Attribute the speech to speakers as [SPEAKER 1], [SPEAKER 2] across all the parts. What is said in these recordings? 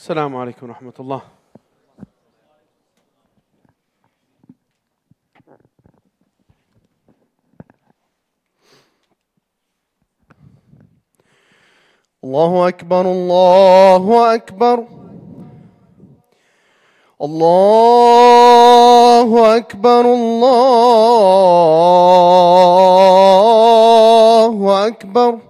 [SPEAKER 1] السلام عليكم ورحمة الله.
[SPEAKER 2] الله أكبر الله أكبر. الله أكبر الله أكبر.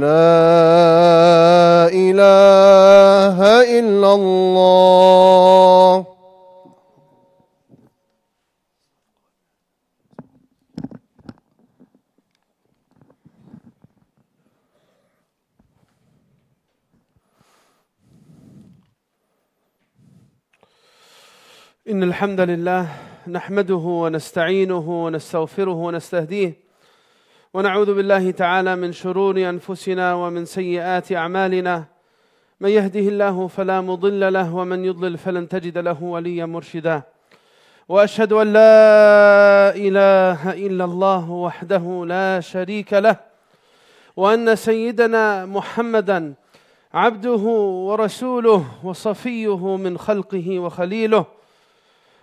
[SPEAKER 2] لا إله إلا الله.
[SPEAKER 1] إن الحمد لله نحمده ونستعينه ونستغفره ونستهديه ونعوذ بالله تعالى من شرور أنفسنا ومن سيئات أعمالنا. من يهده الله فلا مضل له ومن يضلل فلن تجد له وليا مرشدا. وأشهد أن لا إله إلا الله وحده لا شريك له وأن سيدنا محمدا عبده ورسوله وصفيه من خلقه وخليله.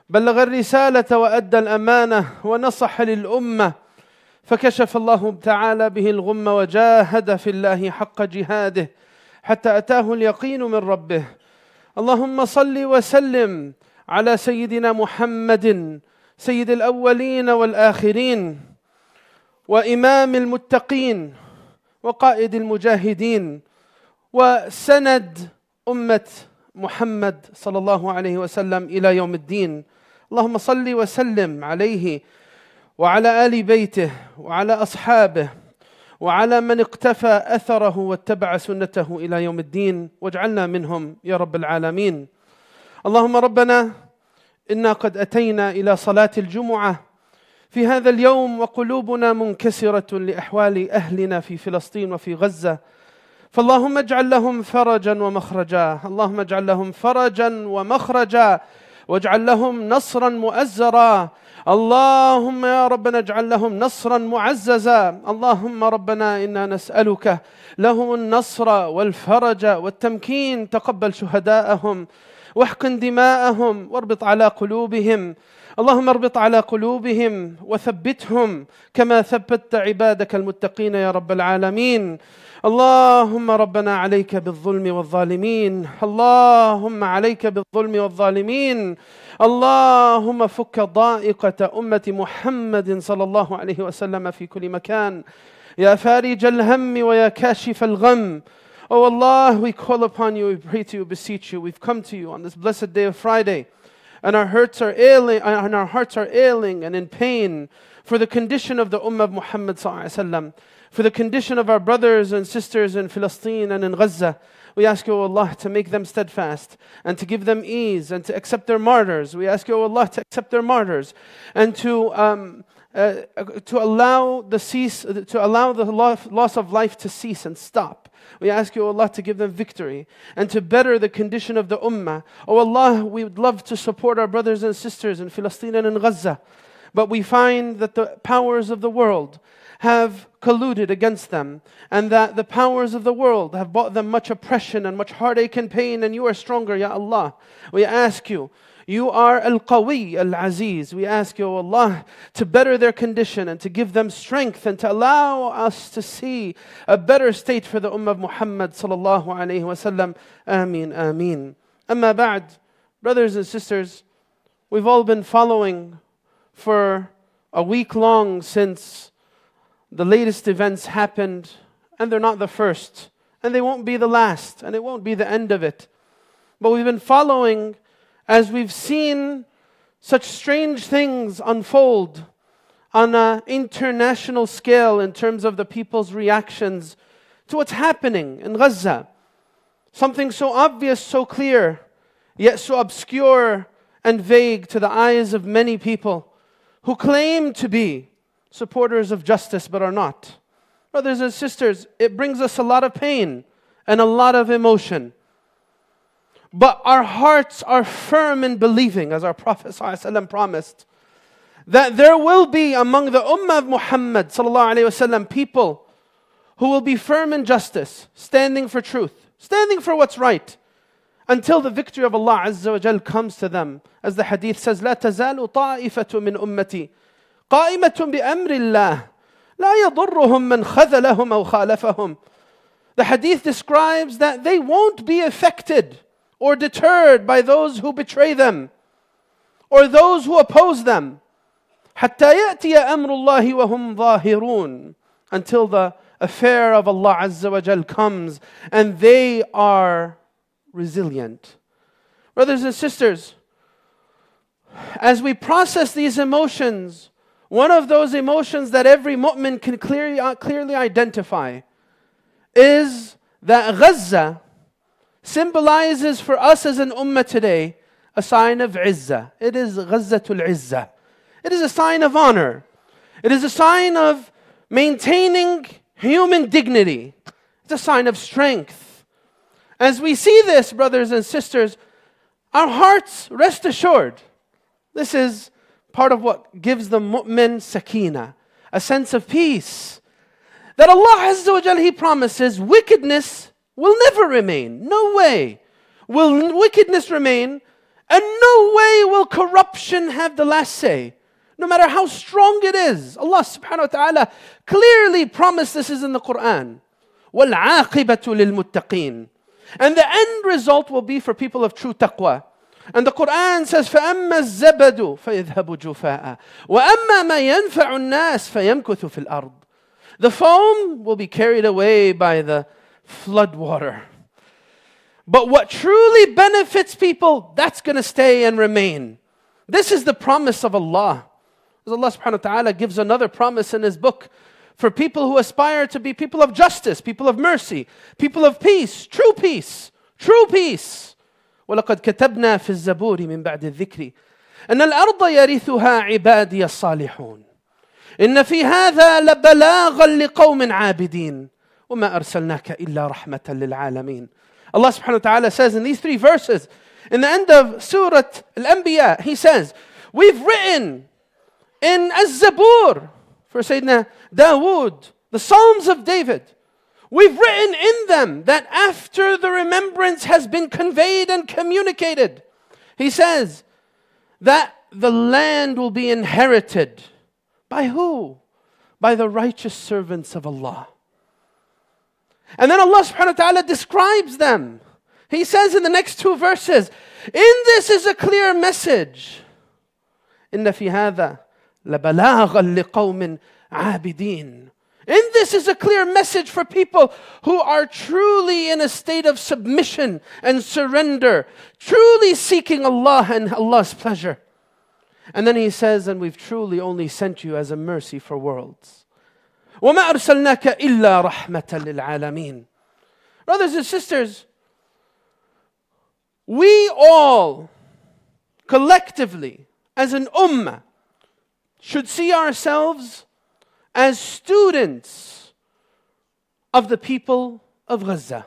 [SPEAKER 1] بلغ الرسالة وأدى الأمانة ونصح للأمة فكشف الله تعالى به الغم وجاهد في الله حق جهاده حتى أتاه اليقين من ربه. اللهم صل وسلم على سيدنا محمد سيد الأولين والآخرين وإمام المتقين وقائد المجاهدين وسند أمة محمد صلى الله عليه وسلم إلى يوم الدين. اللهم صل وسلم عليه وعلى آل بيته وعلى أصحابه وعلى من اقتفى أثره واتبع سنته إلى يوم الدين واجعلنا منهم يا رب العالمين. اللهم ربنا إنا قد أتينا إلى صلاة الجمعة. في هذا اليوم وقلوبنا منكسرة لأحوال أهلنا في فلسطين وفي غزة. فاللهم اجعل لهم فرجا ومخرجا. اللهم اجعل لهم فرجا ومخرجا. واجعل لهم نصرا مؤزرا. اللهم يا ربنا اجعل لهم نصرا معززا. اللهم ربنا إنا نسألك لهم النصر والفرج والتمكين. تقبل شهداءهم واحقن دماءهم واربط على قلوبهم. اللهم اربط على قلوبهم وثبتهم كما ثبت عبادك المتقين يا رب العالمين. اللهم ربنا عليك بالظلم والظالمين. اللهم عليك بالظلم والظالمين. اللهم فك ضائقة أمة محمد صلى الله عليه وسلم في كل مكان يا فارج الهم ويا كاشف الغم Oh Allah, we call upon you, we pray to you, beseech you. We've come to you on this blessed day of Friday. and our hurts are ailing, and our hearts are ailing and in pain for the condition of the Ummah of Muhammad sallallahu for the condition of our brothers and sisters in Palestine and in Gaza. We ask you, Allah, to make them steadfast and to give them ease and to accept their martyrs. We ask you, Allah, to accept their martyrs and to, um, uh, to allow the cease, to allow the loss of life to cease and stop. We ask you, O Allah, to give them victory and to better the condition of the Ummah. Oh Allah, we would love to support our brothers and sisters in Palestine and in Gaza, but we find that the powers of the world have colluded against them, and that the powers of the world have brought them much oppression and much heartache and pain, and you are stronger, Ya Allah. We ask you, you are Al Qawi, Al Aziz. We ask you, Allah, to better their condition and to give them strength and to allow us to see a better state for the Ummah of Muhammad sallallahu alayhi wasallam. Ameen, ameen. Amma ba'd, brothers and sisters, we've all been following for a week long since the latest events happened, and they're not the first, and they won't be the last, and it won't be the end of it. But we've been following as we've seen such strange things unfold on an international scale in terms of the people's reactions to what's happening in Gaza. Something so obvious, so clear, yet so obscure and vague to the eyes of many people who claim to be supporters of justice but are not. Brothers and sisters, it brings us a lot of pain and a lot of emotion. But our hearts are firm in believing, as our Prophet ﷺ promised, that there will be among the Ummah of Muhammad وسلم, people who will be firm in justice, standing for truth, standing for what's right, until the victory of Allah Azza wa Jal comes to them. As the hadith says, لا تزال طائفة من أمتي قائمة بأمر الله لا يضرهم من خذلهم أو خالفهم. The hadith describes that they won't be affected or deterred by those who betray them or those who oppose them. حتى يأتي أمر الله وهم ظاهرون until the affair of Allah Azza wa Jal comes and they are resilient. Brothers and sisters, as we process these emotions, one of those emotions that every mu'min can clearly, uh, clearly identify is that Gaza symbolizes for us as an ummah today a sign of izzah. It is Ghazzatul Izzah. It is a sign of honor. It is a sign of maintaining human dignity. It's a sign of strength. As we see this, brothers and sisters, our hearts rest assured. This is part of what gives the mu'min sakina, a sense of peace. That Allah Azza wa Jal, He promises wickedness will never remain. No way will wickedness remain, and no way will corruption have the last say. No matter how strong it is, Allah subhanahu wa ta'ala clearly promised this is in the Quran. وَالْعَاقِبَةُ لِلْمُتَّقِينَ And the end result will be for people of true taqwa. And the Quran says, فَأَمَّا الزَّبَدُ فَيَذْهَبُ جُفَاءً وَأَمَّا مَا يَنْفَعُ النَّاسِ فَيَمْكُثُ فِي الْأَرْضِ The foam will be carried away by the flood water. But what truly benefits people, that's going to stay and remain. This is the promise of Allah. As Allah subhanahu wa ta'ala gives another promise in His book for people who aspire to be people of justice, people of mercy, people of peace, true peace, true peace. ولقد كتبنا في الزبور من بعد الذكر أن الأرض يرثها عبادي الصالحون إن في هذا لبلاغا لقوم عابدين وما أرسلناك إلا رحمة للعالمين Allah subhanahu wa ta'ala says in these three verses, in the end of Surah Al-Anbiya, He says, We've written in Az-Zabur for Sayyidina Dawood, the Psalms of David, we've written in them that after the remembrance has been conveyed and communicated, He says that the land will be inherited by who? By the righteous servants of Allah. And then Allah subhanahu wa ta'ala describes them. He says in the next two verses, in this is a clear message. إن في هذا لبلاغا لقوم عابدين. And this is a clear message for people who are truly in a state of submission and surrender, truly seeking Allah and Allah's pleasure. And then he says, and we've truly only sent you as a mercy for worlds. وَمَا أَرْسَلْنَاكَ إِلَّا رَحْمَةً لِلْعَالَمِينَ Brothers and sisters, we all collectively, as an ummah, should see ourselves as students of the people of Gaza.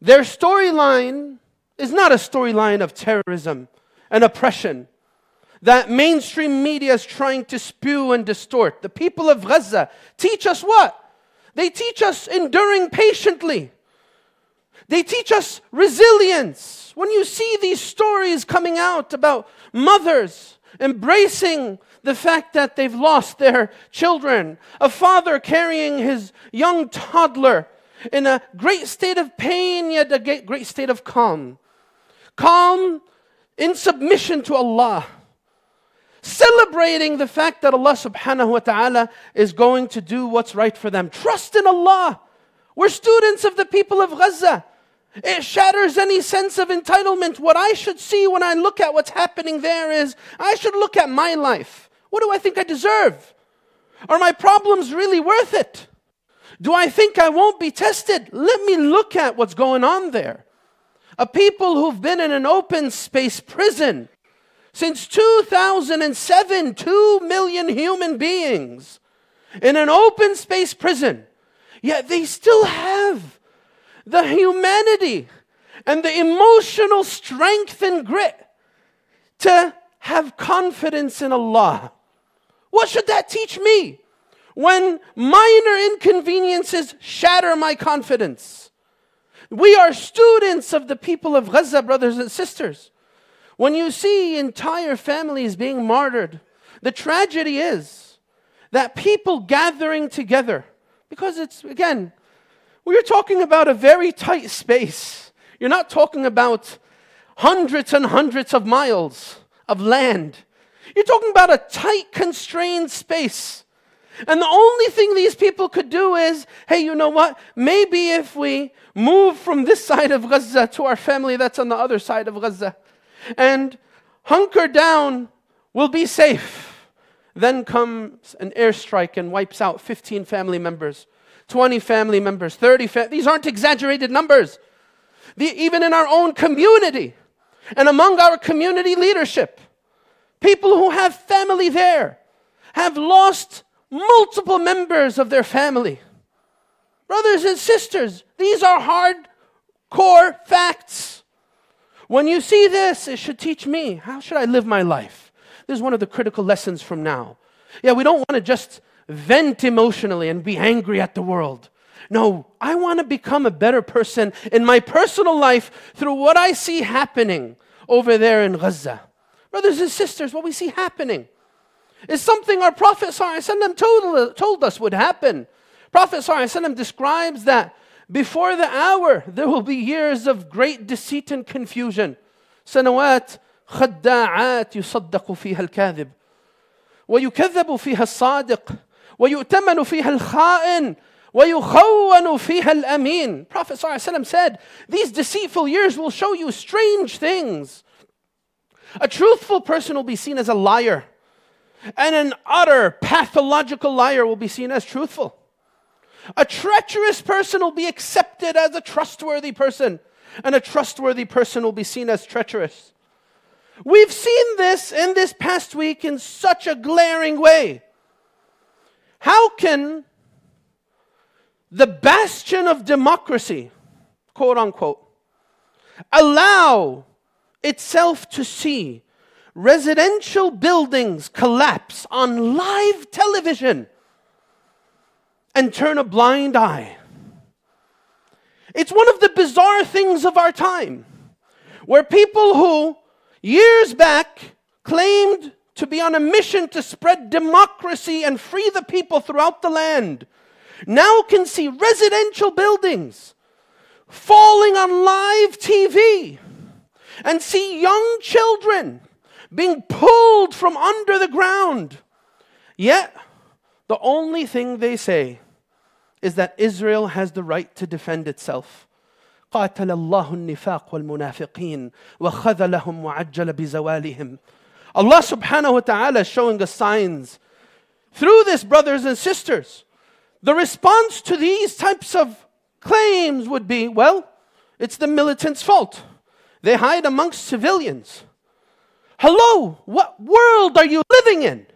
[SPEAKER 1] Their storyline is not a storyline of terrorism and oppression that mainstream media is trying to spew and distort. The people of Gaza teach us what? They teach us enduring patiently. They teach us resilience. When you see these stories coming out about mothers embracing the fact that they've lost their children, a father carrying his young toddler in a great state of pain, yet a great state of calm. Calm in submission to Allah celebrating the fact that Allah subhanahu wa ta'ala is going to do what's right for them. Trust in Allah. We're students of the people of Gaza. It shatters any sense of entitlement. What I should see when I look at what's happening there is I should look at my life. What do I think I deserve? Are my problems really worth it? Do I think I won't be tested? Let me look at what's going on there. A people who've been in an open space prison since 2007, 2 million human beings in an open space prison, yet they still have the humanity and the emotional strength and grit to have confidence in Allah. What should that teach me? When minor inconveniences shatter my confidence. We are students of the people of Gaza, brothers and sisters. When you see entire families being martyred, the tragedy is that people gathering together, because it's, again, we're talking about a very tight space. You're not talking about hundreds and hundreds of miles of land. You're talking about a tight, constrained space. And the only thing these people could do is hey, you know what? Maybe if we move from this side of Gaza to our family that's on the other side of Gaza, and hunker down, we'll be safe. Then comes an airstrike and wipes out 15 family members, 20 family members, 30 fa- These aren't exaggerated numbers. The, even in our own community and among our community leadership, people who have family there have lost multiple members of their family. Brothers and sisters, these are hard core facts. When you see this, it should teach me how should I live my life? This is one of the critical lessons from now. Yeah, we don't want to just vent emotionally and be angry at the world. No, I want to become a better person in my personal life through what I see happening over there in Gaza. Brothers and sisters, what we see happening is something our Prophet ﷺ told, told us would happen. Prophet ﷺ describes that before the hour, there will be years of great deceit and confusion. سنوات خداعات يصدق فيها الكاذب ويكذب فيها الصادق ويؤتمن فيها الخائن ويخون فيها الأمين Prophet ﷺ said, these deceitful years will show you strange things. A truthful person will be seen as a liar, and an utter pathological liar will be seen as truthful. A treacherous person will be accepted as a trustworthy person, and a trustworthy person will be seen as treacherous. We've seen this in this past week in such a glaring way. How can the bastion of democracy, quote unquote, allow itself to see residential buildings collapse on live television? and turn a blind eye. It's one of the bizarre things of our time where people who years back claimed to be on a mission to spread democracy and free the people throughout the land now can see residential buildings falling on live TV and see young children being pulled from under the ground. Yet, The only thing they say is that Israel has the right to defend itself. قاتل الله النفاق والمنافقين وخذلهم وعجل بزوالهم. Allah subhanahu wa ta'ala is showing us signs through this, brothers and sisters. The response to these types of claims would be well, it's the militants' fault. They hide amongst civilians. Hello, what world are you living in?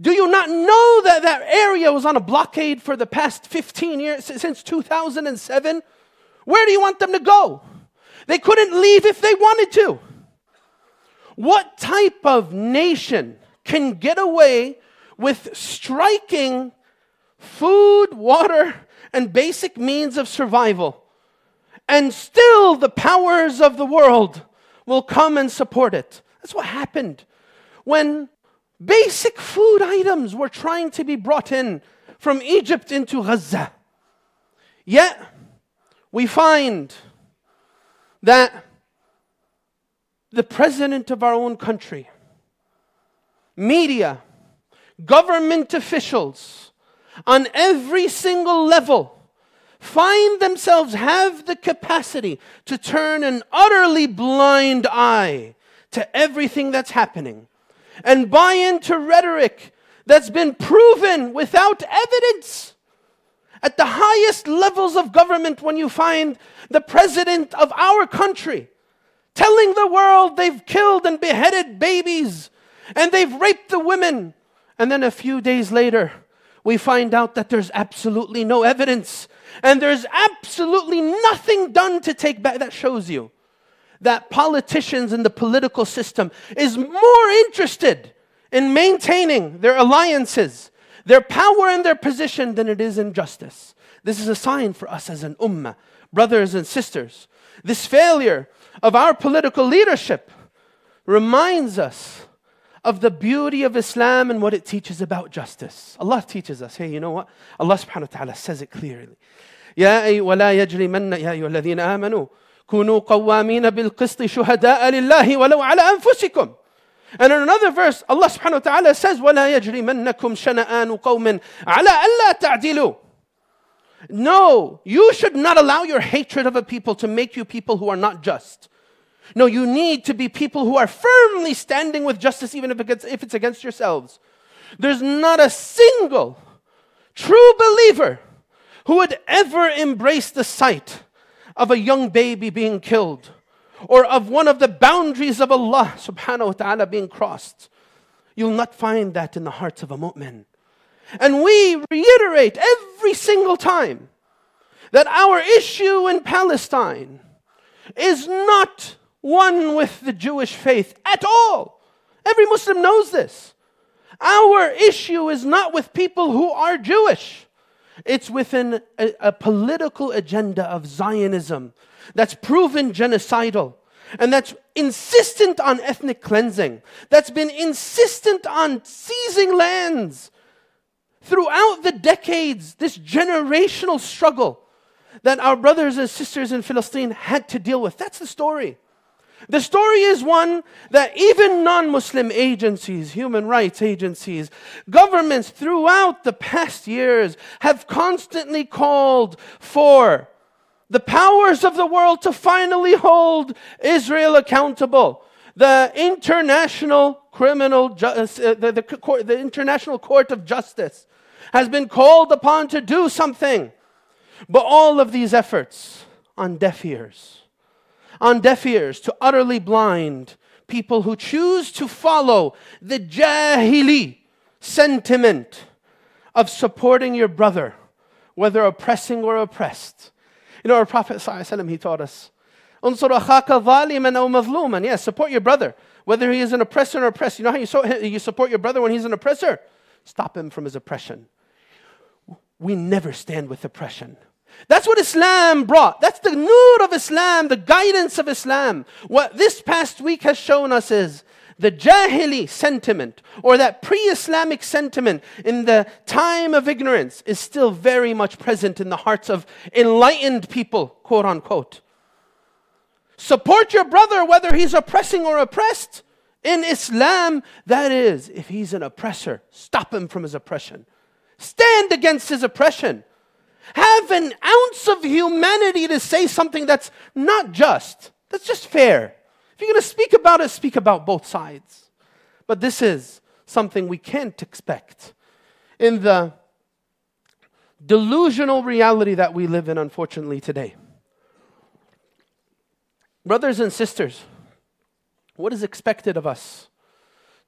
[SPEAKER 1] Do you not know that that area was on a blockade for the past 15 years, since 2007? Where do you want them to go? They couldn't leave if they wanted to. What type of nation can get away with striking food, water, and basic means of survival? And still the powers of the world will come and support it. That's what happened when basic food items were trying to be brought in from Egypt into Gaza. Yet, we find that the president of our own country, media, government officials on every single level find themselves have the capacity to turn an utterly blind eye to everything that's happening and buy into rhetoric that's been proven without evidence. At the highest levels of government, when you find the president of our country telling the world they've killed and beheaded babies and they've raped the women, and then a few days later, we find out that there's absolutely no evidence and there's absolutely nothing done to take back. That shows you that politicians in the political system is more interested in maintaining their alliances, their power and their position than it is in justice. This is a sign for us as an ummah, brothers and sisters. This failure of our political leadership reminds us of the beauty of Islam and what it teaches about justice. Allah teaches us, hey, you know what? Allah subhanahu wa ta'ala says it clearly. يا أي ولا يجرمن يا أيها الذين آمنوا كونوا قوامين بالقسط شهداء لله ولو على أنفسكم And in another verse, Allah subhanahu wa ta'ala says, وَلَا يَجْرِمَنَّكُمْ شَنَآنُ قَوْمٍ عَلَىٰ أَلَّا تَعْدِلُوا No, you should not allow your hatred of a people to make you people who are not just. No, you need to be people who are firmly standing with justice, even if, it if it's against yourselves. There's not a single true believer who would ever embrace the sight of a young baby being killed or of one of the boundaries of Allah subhanahu wa ta'ala being crossed. You'll not find that in the hearts of a mu'min. And we reiterate every single time that our issue in Palestine is not one with the Jewish faith at all. Every Muslim knows this. Our issue is not with people who are Jewish. It's within a, a political agenda of Zionism that's proven genocidal and that's insistent on ethnic cleansing, that's been insistent on seizing lands. Throughout the decades, this generational struggle that our brothers and sisters in Palestine had to deal with. That's the story. The story is one that even non Muslim agencies, human rights agencies, governments throughout the past years have constantly called for the powers of the world to finally hold Israel accountable. The International Criminal Ju- uh, the, the, court, the International Court of Justice has been called upon to do something. But all of these efforts on deaf ears on deaf ears, to utterly blind people who choose to follow the jahili sentiment of supporting your brother, whether oppressing or oppressed. You know, our Prophet ﷺ, he taught us, Yes, support your brother, whether he is an oppressor or oppressed. You know how you support your brother when he's an oppressor? Stop him from his oppression. We never stand with oppression. That's what Islam brought. That's the nur of Islam, the guidance of Islam. What this past week has shown us is the Jahili sentiment or that pre Islamic sentiment in the time of ignorance is still very much present in the hearts of enlightened people, quote unquote. Support your brother whether he's oppressing or oppressed. In Islam, that is, if he's an oppressor, stop him from his oppression. Stand against his oppression. Have an ounce of humanity to say something that's not just, that's just fair. If you're going to speak about it, speak about both sides. But this is something we can't expect in the delusional reality that we live in, unfortunately, today. Brothers and sisters, what is expected of us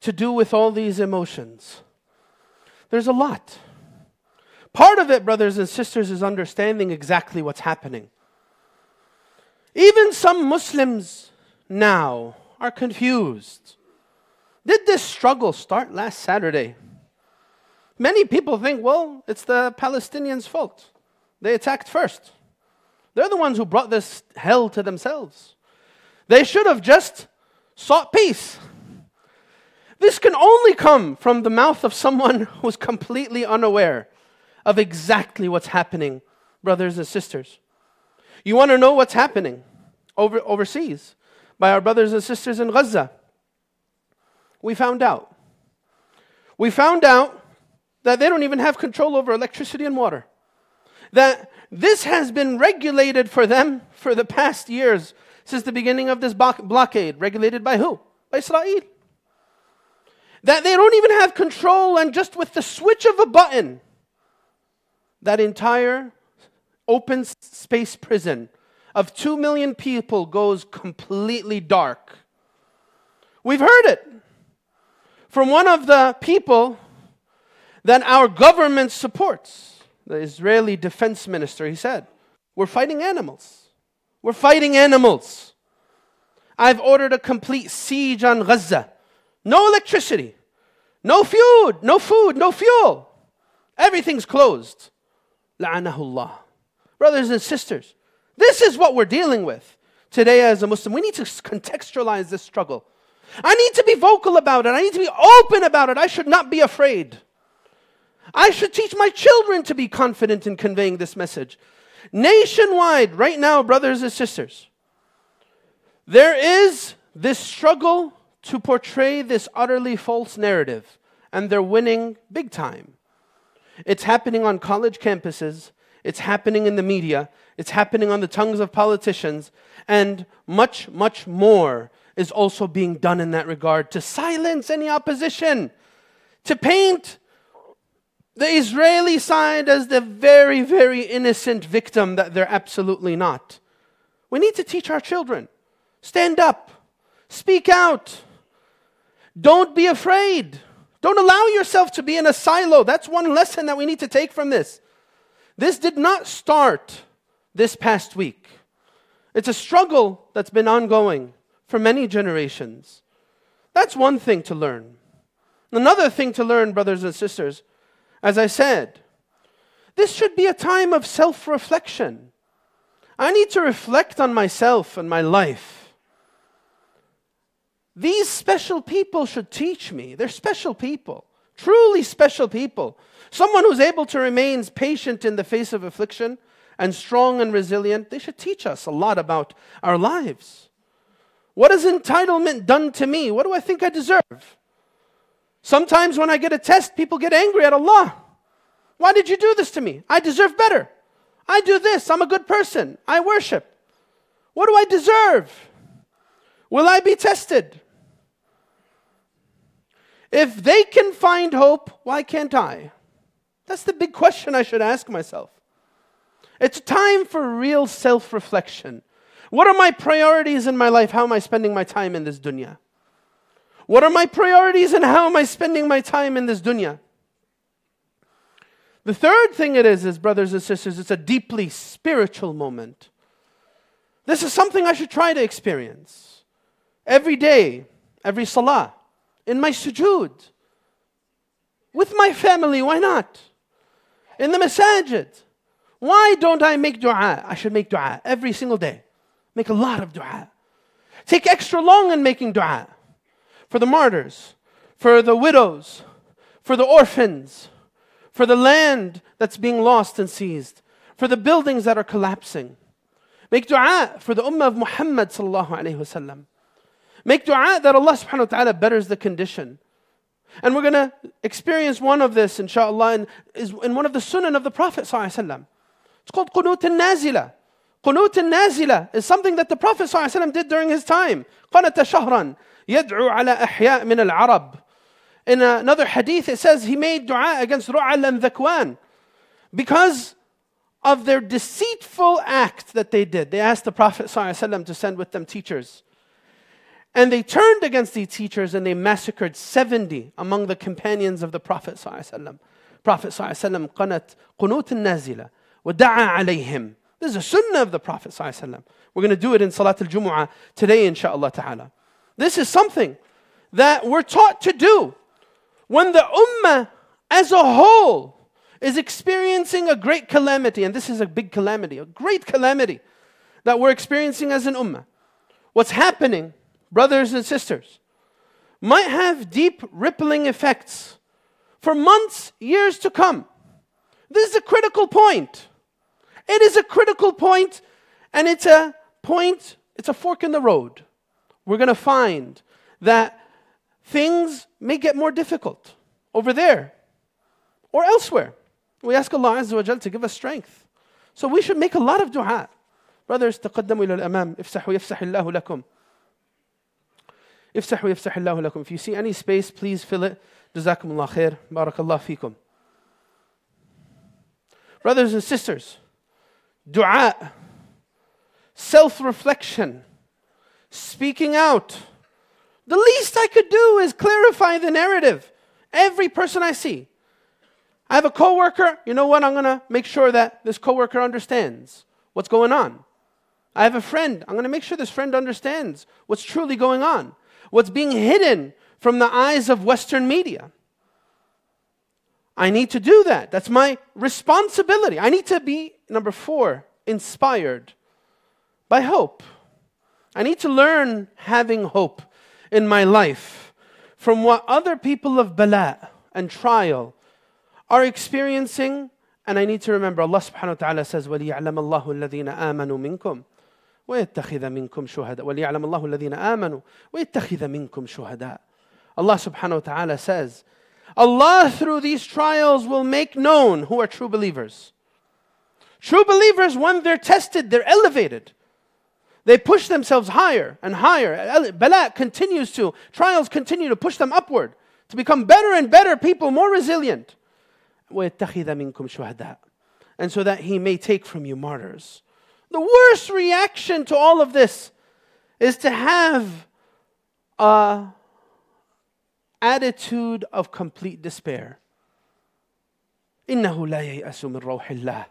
[SPEAKER 1] to do with all these emotions? There's a lot. Part of it, brothers and sisters, is understanding exactly what's happening. Even some Muslims now are confused. Did this struggle start last Saturday? Many people think, well, it's the Palestinians' fault. They attacked first. They're the ones who brought this hell to themselves. They should have just sought peace. This can only come from the mouth of someone who's completely unaware of exactly what's happening, brothers and sisters. You want to know what's happening over, overseas by our brothers and sisters in Gaza? We found out. We found out that they don't even have control over electricity and water. That this has been regulated for them for the past years since the beginning of this blockade. Regulated by who? By Israel. That they don't even have control, and just with the switch of a button, that entire open space prison of two million people goes completely dark. We've heard it from one of the people that our government supports, the Israeli defense minister. He said, We're fighting animals. We're fighting animals. I've ordered a complete siege on Gaza. No electricity, no food, no food, no fuel. Everything's closed. La'anahullah. Brothers and sisters, this is what we're dealing with today as a Muslim. We need to contextualize this struggle. I need to be vocal about it. I need to be open about it. I should not be afraid. I should teach my children to be confident in conveying this message. Nationwide, right now, brothers and sisters, there is this struggle to portray this utterly false narrative, and they're winning big time. It's happening on college campuses, it's happening in the media, it's happening on the tongues of politicians, and much, much more is also being done in that regard to silence any opposition, to paint the Israeli side as the very, very innocent victim that they're absolutely not. We need to teach our children. Stand up, speak out, don't be afraid. Don't allow yourself to be in a silo. That's one lesson that we need to take from this. This did not start this past week. It's a struggle that's been ongoing for many generations. That's one thing to learn. Another thing to learn, brothers and sisters, as I said, this should be a time of self reflection. I need to reflect on myself and my life. These special people should teach me. They're special people, truly special people. Someone who's able to remain patient in the face of affliction and strong and resilient, they should teach us a lot about our lives. What has entitlement done to me? What do I think I deserve? Sometimes when I get a test, people get angry at Allah. Why did you do this to me? I deserve better. I do this. I'm a good person. I worship. What do I deserve? Will I be tested? If they can find hope, why can't I? That's the big question I should ask myself. It's time for real self reflection. What are my priorities in my life? How am I spending my time in this dunya? What are my priorities and how am I spending my time in this dunya? The third thing it is, is, brothers and sisters, it's a deeply spiritual moment. This is something I should try to experience every day, every salah in my sujood, with my family, why not? In the masajid. Why don't I make dua? I should make dua every single day. Make a lot of dua. Take extra long in making dua for the martyrs, for the widows, for the orphans, for the land that's being lost and seized, for the buildings that are collapsing. Make dua for the ummah of Muhammad sallallahu alaihi wasallam. Make dua that Allah subhanahu wa ta'ala betters the condition. And we're going to experience one of this, inshallah, in, is in one of the sunan of the Prophet. It's called qunut al nazila. Qunut al nazila is something that the Prophet did during his time. قنت شهرا يدعو على min al-arab. In another hadith, it says he made dua against Ri'l and Dhakwan because of their deceitful act that they did. They asked the Prophet ﷺ to send with them teachers. And they turned against these teachers and they massacred 70 among the companions of the Prophet ﷺ. Prophet ﷺ قنت قنوت النازلة ودعا عليهم. This is a sunnah of the Prophet ﷺ. We're going to do it in Salat al-Jumu'ah today inshaAllah ta'ala. This is something that we're taught to do when the ummah as a whole is experiencing a great calamity, and this is a big calamity, a great calamity that we're experiencing as an ummah. What's happening brothers and sisters, might have deep rippling effects for months, years to come. This is a critical point. It is a critical point, and it's a point, it's a fork in the road. We're going to find that things may get more difficult over there or elsewhere. We ask Allah Azza wa Jal to give us strength. So we should make a lot of dua. Brothers, تقدموا إلى الأمام افسحوا يفسح الله لكم افتحوا يفتح الله لكم. If you see any space, please fill it. جزاكم الله خير. بارك الله فيكم. Brothers and sisters, dua, self reflection, speaking out. The least I could do is clarify the narrative. Every person I see. I have a coworker, you know what? I'm going to make sure that this coworker understands what's going on. I have a friend, I'm going to make sure this friend understands what's truly going on what's being hidden from the eyes of Western media. I need to do that. That's my responsibility. I need to be, number four, inspired by hope. I need to learn having hope in my life from what other people of bala and trial are experiencing. And I need to remember Allah subhanahu wa ta'ala says, وَلِيَعْلَمَ اللَّهُ الَّذِينَ آمَنُوا مِنْكُمْ ويتخذ منكم شهداء وليعلم الله الذين آمنوا ويتخذ منكم شهداء Allah subhanahu wa ta'ala says Allah through these trials will make known who are true believers True believers when they're tested they're elevated they push themselves higher and higher Bala continues to trials continue to push them upward to become better and better people more resilient ويتخذ منكم شهداء and so that he may take from you martyrs the worst reaction to all of this is to have a attitude of complete despair. إنه لا ييأس من روح الله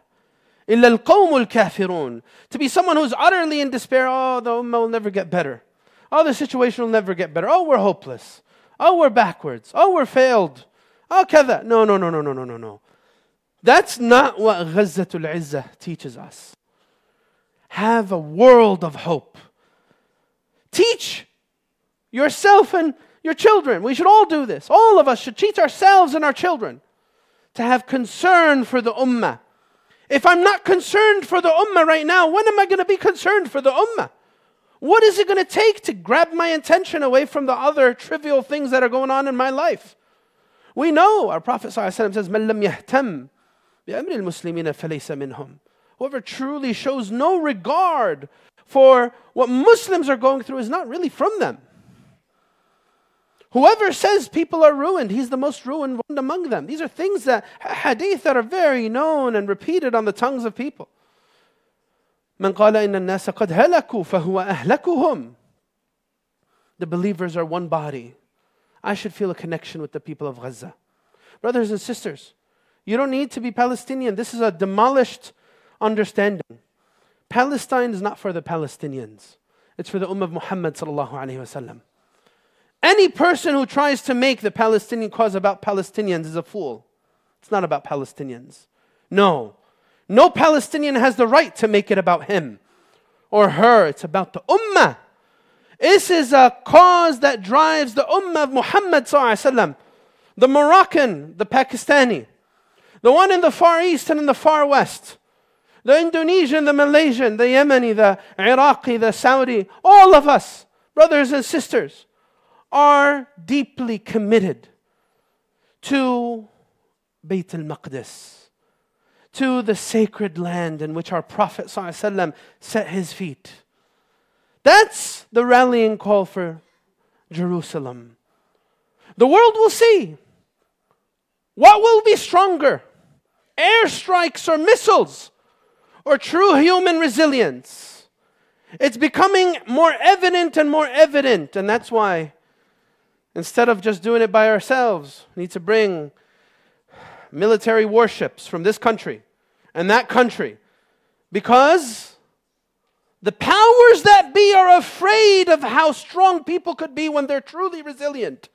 [SPEAKER 1] إلا القوم الكافرون To be someone who's utterly in despair, oh, the ummah will never get better. Oh, the situation will never get better. Oh, we're hopeless. Oh, we're backwards. Oh, we're failed. Oh, كذا. No, no, no, no, no, no, no, no. That's not what Ghazzatul Izzah teaches us have a world of hope. Teach yourself and your children. We should all do this. All of us should teach ourselves and our children to have concern for the ummah. If I'm not concerned for the ummah right now, when am I going to be concerned for the ummah? What is it going to take to grab my attention away from the other trivial things that are going on in my life? We know our Prophet ﷺ says, "Man lam yahtam bi amri al-muslimina minhum." Whoever truly shows no regard for what Muslims are going through is not really from them. Whoever says people are ruined, he's the most ruined one among them. These are things that hadith that are very known and repeated on the tongues of people. من قال إن الناس قد هلكوا فهو أهلكهم. The believers are one body. I should feel a connection with the people of Gaza. Brothers and sisters, you don't need to be Palestinian. This is a demolished understanding. Palestine is not for the Palestinians. It's for the Ummah of Muhammad. Any person who tries to make the Palestinian cause about Palestinians is a fool. It's not about Palestinians. No. No Palestinian has the right to make it about him or her. It's about the Ummah. This is a cause that drives the Ummah of Muhammad sallallahu the Moroccan, the Pakistani, the one in the Far East and in the Far West the Indonesian, the Malaysian, the Yemeni, the Iraqi, the Saudi, all of us, brothers and sisters, are deeply committed to Bayt al-Maqdis, to the sacred land in which our Prophet ﷺ set his feet. That's the rallying call for Jerusalem. The world will see what will be stronger airstrikes or missiles or true human resilience. It's becoming more evident and more evident, and that's why instead of just doing it by ourselves, we need to bring military warships from this country and that country because the powers that be are afraid of how strong people could be when they're truly resilient,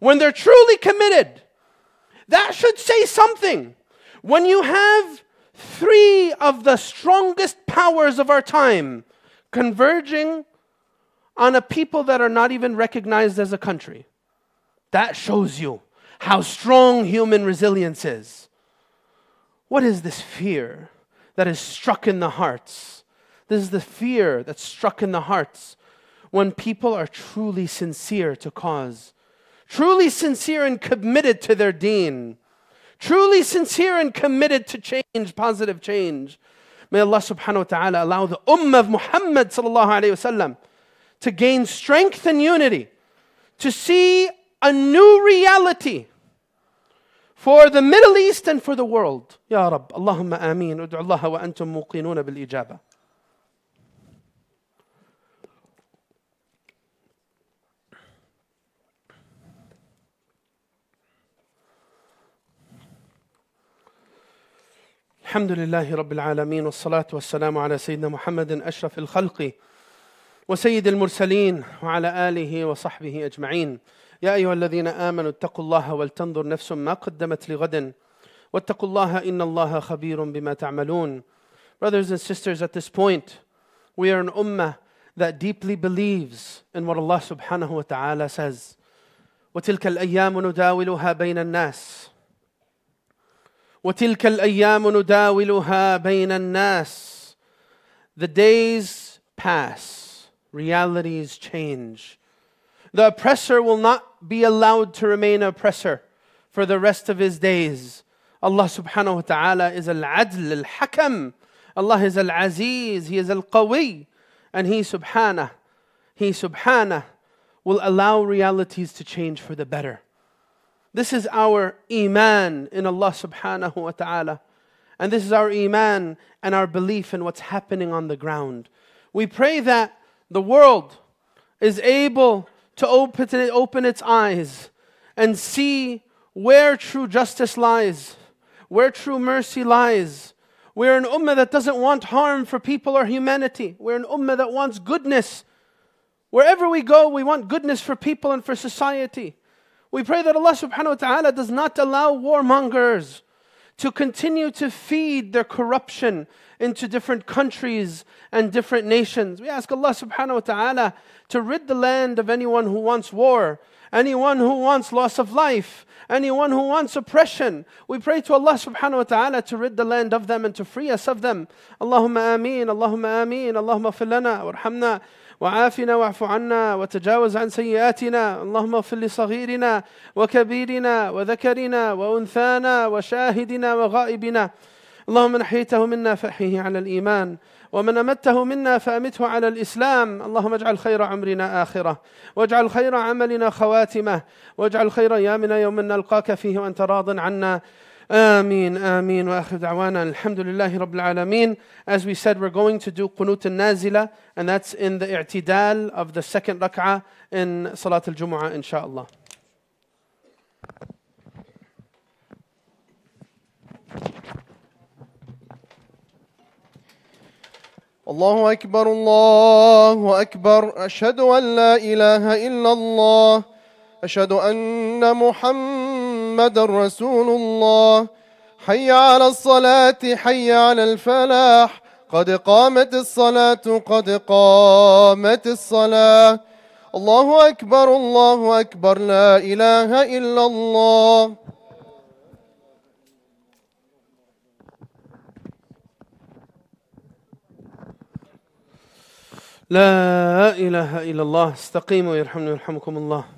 [SPEAKER 1] when they're truly committed. That should say something. When you have three of the strongest powers of our time converging on a people that are not even recognized as a country, that shows you how strong human resilience is. What is this fear that is struck in the hearts? This is the fear that's struck in the hearts when people are truly sincere to cause, truly sincere and committed to their deen truly sincere and committed to change, positive change. May Allah subhanahu wa ta'ala allow the ummah of Muhammad sallallahu alayhi wasallam to gain strength and unity, to see a new reality for the Middle East and for the world. Ya Rab, Allahumma ameen. Ud'u Allah wa antum muqinuna bil ijaba. الحمد لله رب العالمين والصلاة والسلام على سيدنا محمد أشرف الخلق وسيد المرسلين وعلى آله وصحبه أجمعين. يا أيها الذين آمنوا اتقوا الله ولتنظر نفس ما قدمت لغد واتقوا الله إن الله خبير بما تعملون. Brothers and sisters, at this point, we are an ummah that deeply believes in what Allah subhanahu wa ta'ala says. وتلك الأيام نداولها بين الناس. وتلك الايام نداولها بين الناس the days pass realities change the oppressor will not be allowed to remain oppressor for the rest of his days allah subhanahu wa ta'ala is al-adl al-hakam allah is al-aziz he is al-qawi and he subhanah he subhanah will allow realities to change for the better this is our iman in Allah subhanahu wa ta'ala. And this is our iman and our belief in what's happening on the ground. We pray that the world is able to open, its eyes and see where true justice lies, where true mercy lies. We're an ummah that doesn't want harm for people or humanity. We're an ummah that wants goodness. Wherever we go, we want goodness for people and for society. We pray that Allah subhanahu wa ta'ala does not allow warmongers to continue to feed their corruption into different countries and different nations. We ask Allah subhanahu wa ta'ala to rid the land of anyone who wants war, anyone who wants loss of life, anyone who wants oppression. We pray to Allah subhanahu wa ta'ala to rid the land of them and to free us of them. Allahumma ameen, Allahumma ameen, Allahumma fillana, warhamna. وعافنا واعف عنا وتجاوز عن سيئاتنا. اللهم اغفر لصغيرنا وكبيرنا وذكرنا وأنثانا وشاهدنا وغائبنا. اللهم من احييته منا فأحيه على الإيمان. ومن أمته منا فأمته على الإسلام. اللهم اجعل خير عمرنا آخرة. واجعل خير عملنا خواتمة. واجعل خير أيامنا يوم نلقاك فيه وأنت راض عنا. آمين آمين. وآخر دعوانا الحمد لله رب العالمين. As we said, we're going to do قنوت النازلة and that's in the i'tidal of the second rak'ah in Salat al-Jumu'ah inshallah.
[SPEAKER 2] الله أكبر الله أكبر. أشهد أن لا إله إلا الله. أشهد أن محمد رسول الله. حي على الصلاة حي على الفلاح. قد قامت الصلاة قد قامت الصلاة. الله أكبر الله أكبر. لا إله إلا الله.
[SPEAKER 1] لا إله إلا الله. استقيموا يرحمني ويرحمكم الله.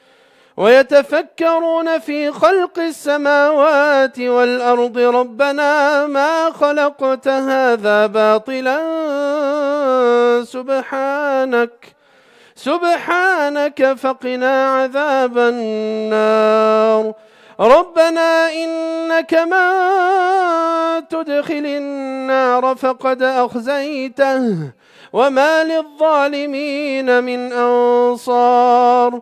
[SPEAKER 1] ويتفكرون في خلق السماوات والأرض. ربنا ما خلقت هذا باطلا. سبحانك سبحانك فقنا عذاب النار. ربنا إنك من تدخل النار فقد أخزيته. وما للظالمين من أنصار.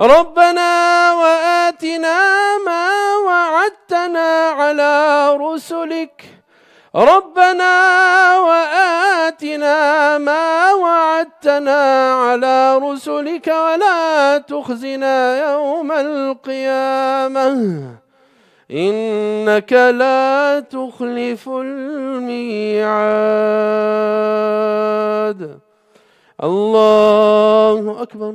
[SPEAKER 1] ربنا وآتنا ما وعدتنا على رسلك. ربنا وآتنا ما وعدتنا على رسلك ولا تخزنا يوم القيامة. إنك لا تخلف الميعاد. الله أكبر.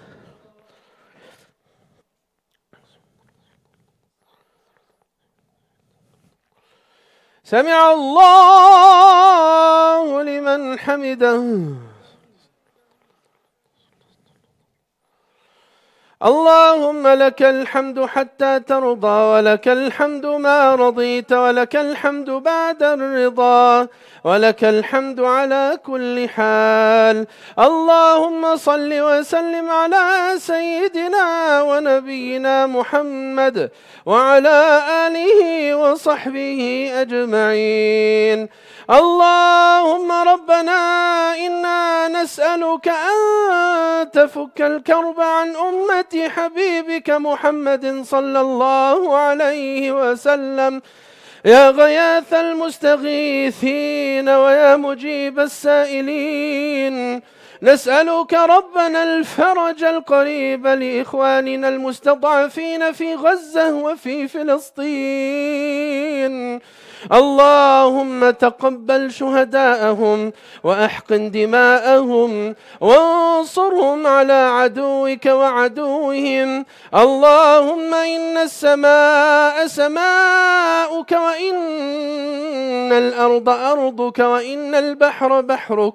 [SPEAKER 1] سمع الله لمن حمده. اللهم لك الحمد حتى ترضى ولك الحمد ما رضيت ولك الحمد بعد الرضا ولك الحمد على كل حال. اللهم صل وسلم على سيدنا ونبينا محمد وعلى آله وصحبه أجمعين. اللهم ربنا إنا نسألك أن تفك الكرب عن حبيبك محمد صلى الله عليه وسلم. يا غياث المستغيثين ويا مجيب السائلين. نسألك ربنا الفرج القريب لإخواننا المستضعفين في غزة وفي فلسطين. اللهم تقبل شهداءهم وأحقن دماءهم وانصرهم على عدوك وعدوهم. اللهم إن السماء سماؤك وإن الأرض أرضك وإن البحر بحرك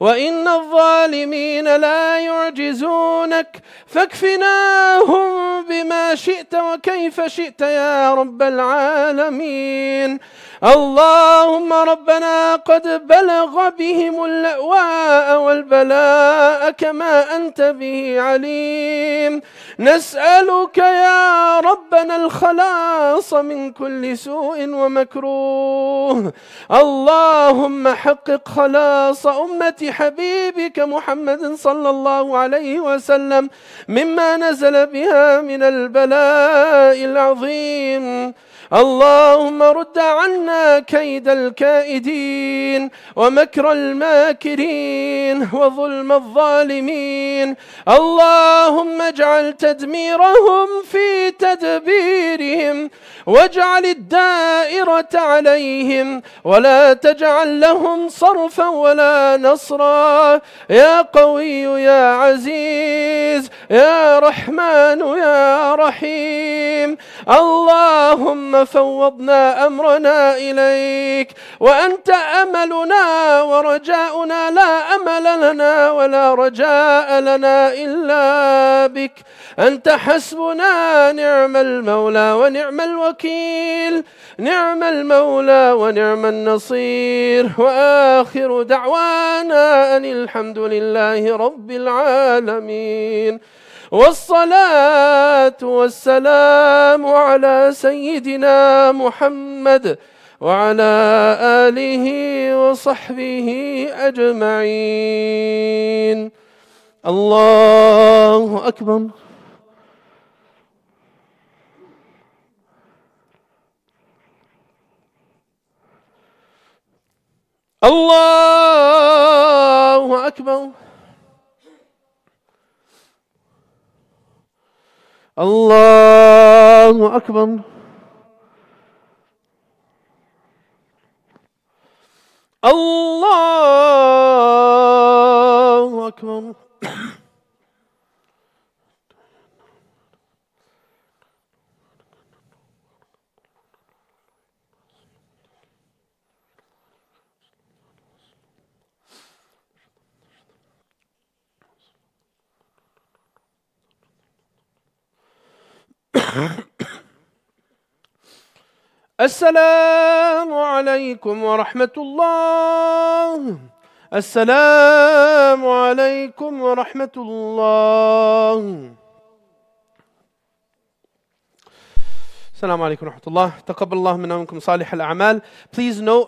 [SPEAKER 1] وإن الظالمين لا يعجزونك فاكفناهم بما شئت وكيف شئت يا رب العالمين. اللهم ربنا قد بلغ بهم اللأواء والبلاء كما أنت به عليم. نسألك يا ربنا الخلاص من كل سوء ومكروه. اللهم حقق خلاص أمة حبيبك محمد صلى الله عليه وسلم مما نزل بها من البلاء العظيم. اللهم رد عنا كيد الكائدين ومكر الماكرين وظلم الظالمين. اللهم اجعل تدميرهم في تدبيرهم واجعل الدائرة عليهم ولا تجعل لهم صرفا ولا نصرا. يا قوي يا عزيز يا رحمن يا رحيم. اللهم فوضنا أمرنا إليك وأنت أملنا ورجاؤنا لا أمل لنا ولا رجاء لنا إلا بك أنت حسبنا نعم المولى ونعم الوكيل نعم المولى ونعم النصير وآخر دعوانا أن الحمد لله رب العالمين والصلاة والسلام على سيدنا محمد وعلى آله وصحبه أجمعين. الله أكبر. الله أكبر. الله أكبر. الله أكبر. السلام عليكم ورحمة الله. السلام عليكم ورحمة الله. السلام عليكم ورحمة الله. تقبل الله منا ومنكم صالح الأعمال. Please note